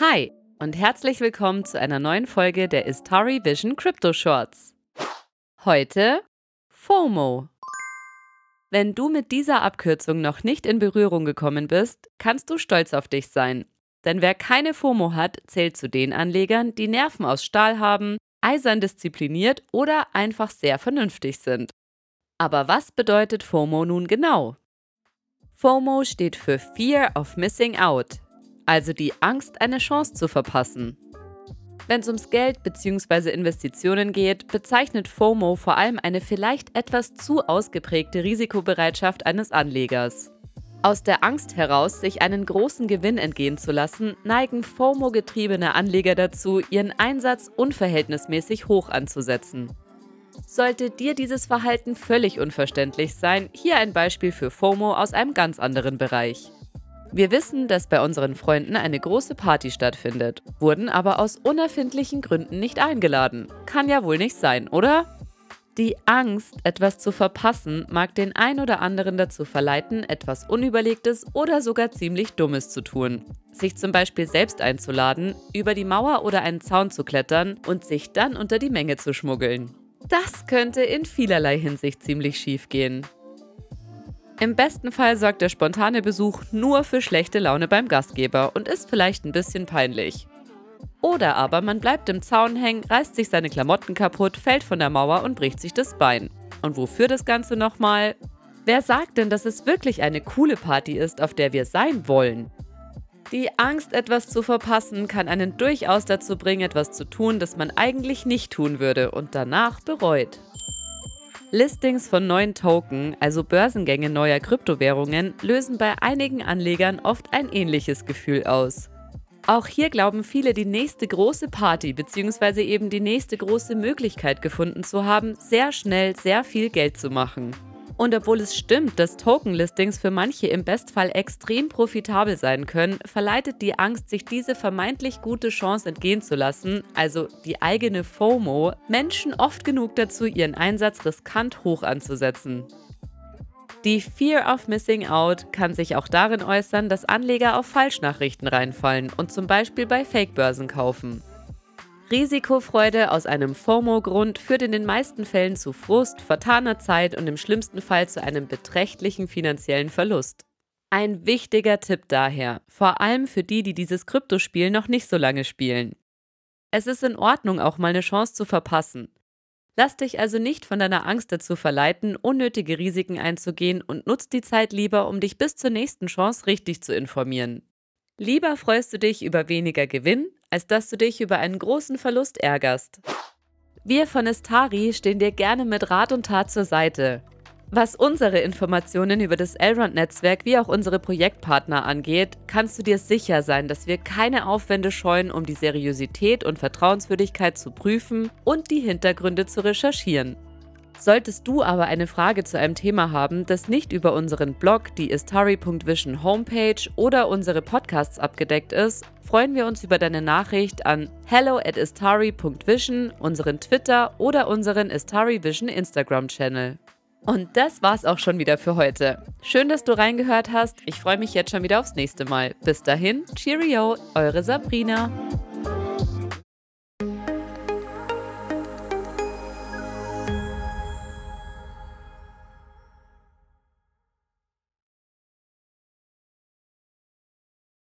Hi und herzlich willkommen zu einer neuen Folge der Istari Vision Crypto Shorts. Heute FOMO. Wenn du mit dieser Abkürzung noch nicht in Berührung gekommen bist, kannst du stolz auf dich sein. Denn wer keine FOMO hat, zählt zu den Anlegern, die Nerven aus Stahl haben, eisern diszipliniert oder einfach sehr vernünftig sind. Aber was bedeutet FOMO nun genau? FOMO steht für Fear of Missing Out, also die Angst, eine Chance zu verpassen. Wenn es ums Geld bzw. Investitionen geht, bezeichnet FOMO vor allem eine vielleicht etwas zu ausgeprägte Risikobereitschaft eines Anlegers. Aus der Angst heraus, sich einen großen Gewinn entgehen zu lassen, neigen FOMO-getriebene Anleger dazu, ihren Einsatz unverhältnismäßig hoch anzusetzen. Sollte dir dieses Verhalten völlig unverständlich sein, hier ein Beispiel für FOMO aus einem ganz anderen Bereich. Wir wissen, dass bei unseren Freunden eine große Party stattfindet, wurden aber aus unerfindlichen Gründen nicht eingeladen. Kann ja wohl nicht sein, oder? Die Angst, etwas zu verpassen, mag den ein oder anderen dazu verleiten, etwas Unüberlegtes oder sogar ziemlich Dummes zu tun. Sich zum Beispiel selbst einzuladen, über die Mauer oder einen Zaun zu klettern und sich dann unter die Menge zu schmuggeln. Das könnte in vielerlei Hinsicht ziemlich schief gehen. Im besten Fall sorgt der spontane Besuch nur für schlechte Laune beim Gastgeber und ist vielleicht ein bisschen peinlich. Oder aber man bleibt im Zaun hängen, reißt sich seine Klamotten kaputt, fällt von der Mauer und bricht sich das Bein. Und wofür das Ganze nochmal? Wer sagt denn, dass es wirklich eine coole Party ist, auf der wir sein wollen? Die Angst, etwas zu verpassen, kann einen durchaus dazu bringen, etwas zu tun, das man eigentlich nicht tun würde und danach bereut. Listings von neuen Token, also Börsengänge neuer Kryptowährungen, lösen bei einigen Anlegern oft ein ähnliches Gefühl aus. Auch hier glauben viele, die nächste große Party bzw. eben die nächste große Möglichkeit gefunden zu haben, sehr schnell sehr viel Geld zu machen. Und obwohl es stimmt, dass Token-Listings für manche im Bestfall extrem profitabel sein können, verleitet die Angst, sich diese vermeintlich gute Chance entgehen zu lassen, also die eigene FOMO, Menschen oft genug dazu, ihren Einsatz riskant hoch anzusetzen. Die Fear of Missing Out kann sich auch darin äußern, dass Anleger auf Falschnachrichten reinfallen und zum Beispiel bei Fake-Börsen kaufen. Risikofreude aus einem FOMO-Grund führt in den meisten Fällen zu Frust, vertaner Zeit und im schlimmsten Fall zu einem beträchtlichen finanziellen Verlust. Ein wichtiger Tipp daher, vor allem für die, die dieses Kryptospiel noch nicht so lange spielen. Es ist in Ordnung, auch mal eine Chance zu verpassen. Lass dich also nicht von deiner Angst dazu verleiten, unnötige Risiken einzugehen und nutz die Zeit lieber, um dich bis zur nächsten Chance richtig zu informieren. Lieber freust du dich über weniger Gewinn, als dass du dich über einen großen Verlust ärgerst. Wir von Estari stehen dir gerne mit Rat und Tat zur Seite. Was unsere Informationen über das Elrond-Netzwerk wie auch unsere Projektpartner angeht, kannst du dir sicher sein, dass wir keine Aufwände scheuen, um die Seriosität und Vertrauenswürdigkeit zu prüfen und die Hintergründe zu recherchieren. Solltest du aber eine Frage zu einem Thema haben, das nicht über unseren Blog, die istari.vision Homepage oder unsere Podcasts abgedeckt ist, freuen wir uns über deine Nachricht an hello at istari.vision, unseren Twitter oder unseren Istari Vision Instagram-Channel. Und das war's auch schon wieder für heute. Schön, dass du reingehört hast. Ich freue mich jetzt schon wieder aufs nächste Mal. Bis dahin, Cheerio, eure Sabrina.